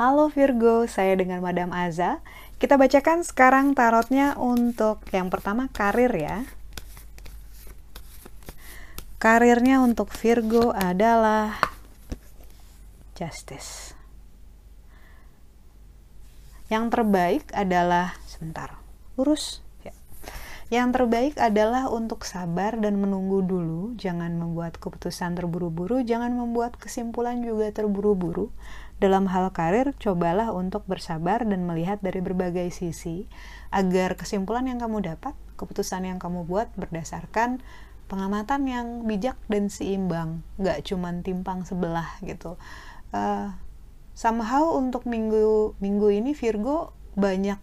Halo Virgo, saya dengan Madam Aza. Kita bacakan sekarang tarotnya untuk yang pertama karir ya. Karirnya untuk Virgo adalah Justice. Yang terbaik adalah sebentar, urus ya. Yang terbaik adalah untuk sabar dan menunggu dulu, jangan membuat keputusan terburu-buru, jangan membuat kesimpulan juga terburu-buru. Dalam hal karir, cobalah untuk bersabar dan melihat dari berbagai sisi. Agar kesimpulan yang kamu dapat, keputusan yang kamu buat berdasarkan pengamatan yang bijak dan seimbang, nggak cuman timpang sebelah gitu. Uh, somehow untuk minggu minggu ini Virgo banyak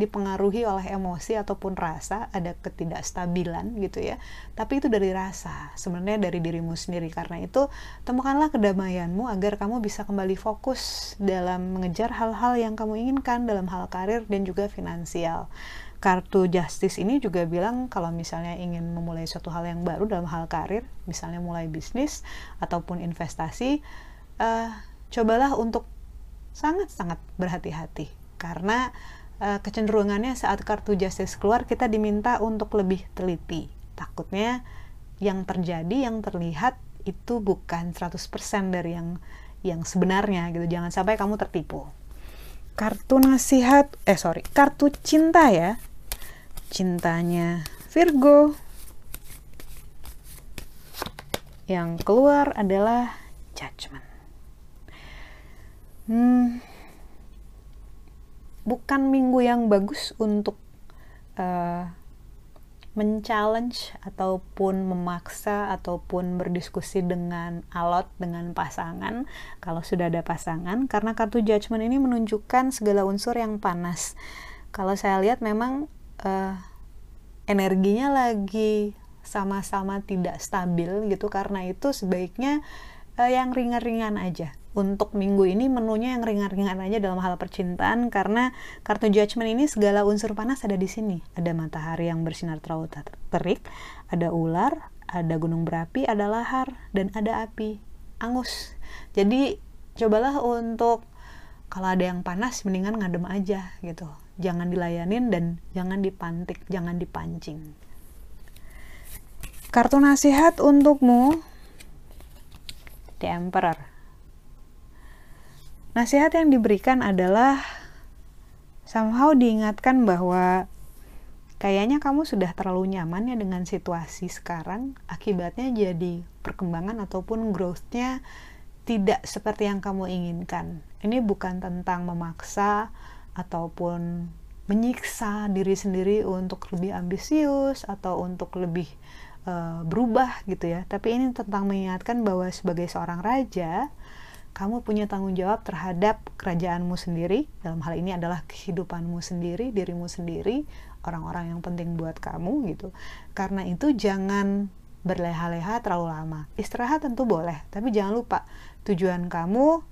dipengaruhi oleh emosi ataupun rasa ada ketidakstabilan gitu ya. Tapi itu dari rasa sebenarnya dari dirimu sendiri. Karena itu temukanlah kedamaianmu agar kamu bisa kembali fokus dalam mengejar hal-hal yang kamu inginkan dalam hal karir dan juga finansial. Kartu justice ini juga bilang kalau misalnya ingin memulai suatu hal yang baru dalam hal karir misalnya mulai bisnis ataupun investasi uh, cobalah untuk sangat-sangat berhati-hati. Karena uh, kecenderungannya saat kartu justice keluar kita diminta untuk lebih teliti. Takutnya yang terjadi, yang terlihat itu bukan 100% dari yang yang sebenarnya gitu. Jangan sampai kamu tertipu. Kartu nasihat, eh sorry, kartu cinta ya. Cintanya Virgo. Yang keluar adalah judgment. Hmm, bukan minggu yang bagus untuk uh, men-challenge ataupun memaksa ataupun berdiskusi dengan alot dengan pasangan kalau sudah ada pasangan karena kartu judgment ini menunjukkan segala unsur yang panas. Kalau saya lihat memang uh, energinya lagi sama-sama tidak stabil gitu karena itu sebaiknya uh, yang ringan-ringan aja untuk minggu ini menunya yang ringan-ringan aja dalam hal percintaan karena kartu judgment ini segala unsur panas ada di sini. Ada matahari yang bersinar terlalu terik, ada ular, ada gunung berapi, ada lahar, dan ada api. Angus. Jadi cobalah untuk kalau ada yang panas mendingan ngadem aja gitu. Jangan dilayanin dan jangan dipantik, jangan dipancing. Kartu nasihat untukmu The Emperor Nasihat yang diberikan adalah somehow diingatkan bahwa kayaknya kamu sudah terlalu nyaman ya dengan situasi sekarang, akibatnya jadi perkembangan ataupun growth-nya tidak seperti yang kamu inginkan. Ini bukan tentang memaksa ataupun menyiksa diri sendiri untuk lebih ambisius atau untuk lebih uh, berubah gitu ya. Tapi ini tentang mengingatkan bahwa sebagai seorang raja, kamu punya tanggung jawab terhadap kerajaanmu sendiri. Dalam hal ini adalah kehidupanmu sendiri, dirimu sendiri, orang-orang yang penting buat kamu gitu. Karena itu jangan berleha-leha terlalu lama. Istirahat tentu boleh, tapi jangan lupa tujuan kamu,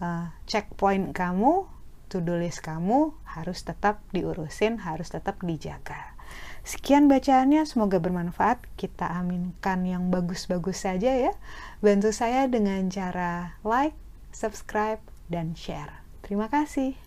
uh, checkpoint kamu, to-do list kamu harus tetap diurusin, harus tetap dijaga. Sekian bacaannya, semoga bermanfaat. Kita aminkan yang bagus-bagus saja ya. Bantu saya dengan cara like, subscribe, dan share. Terima kasih.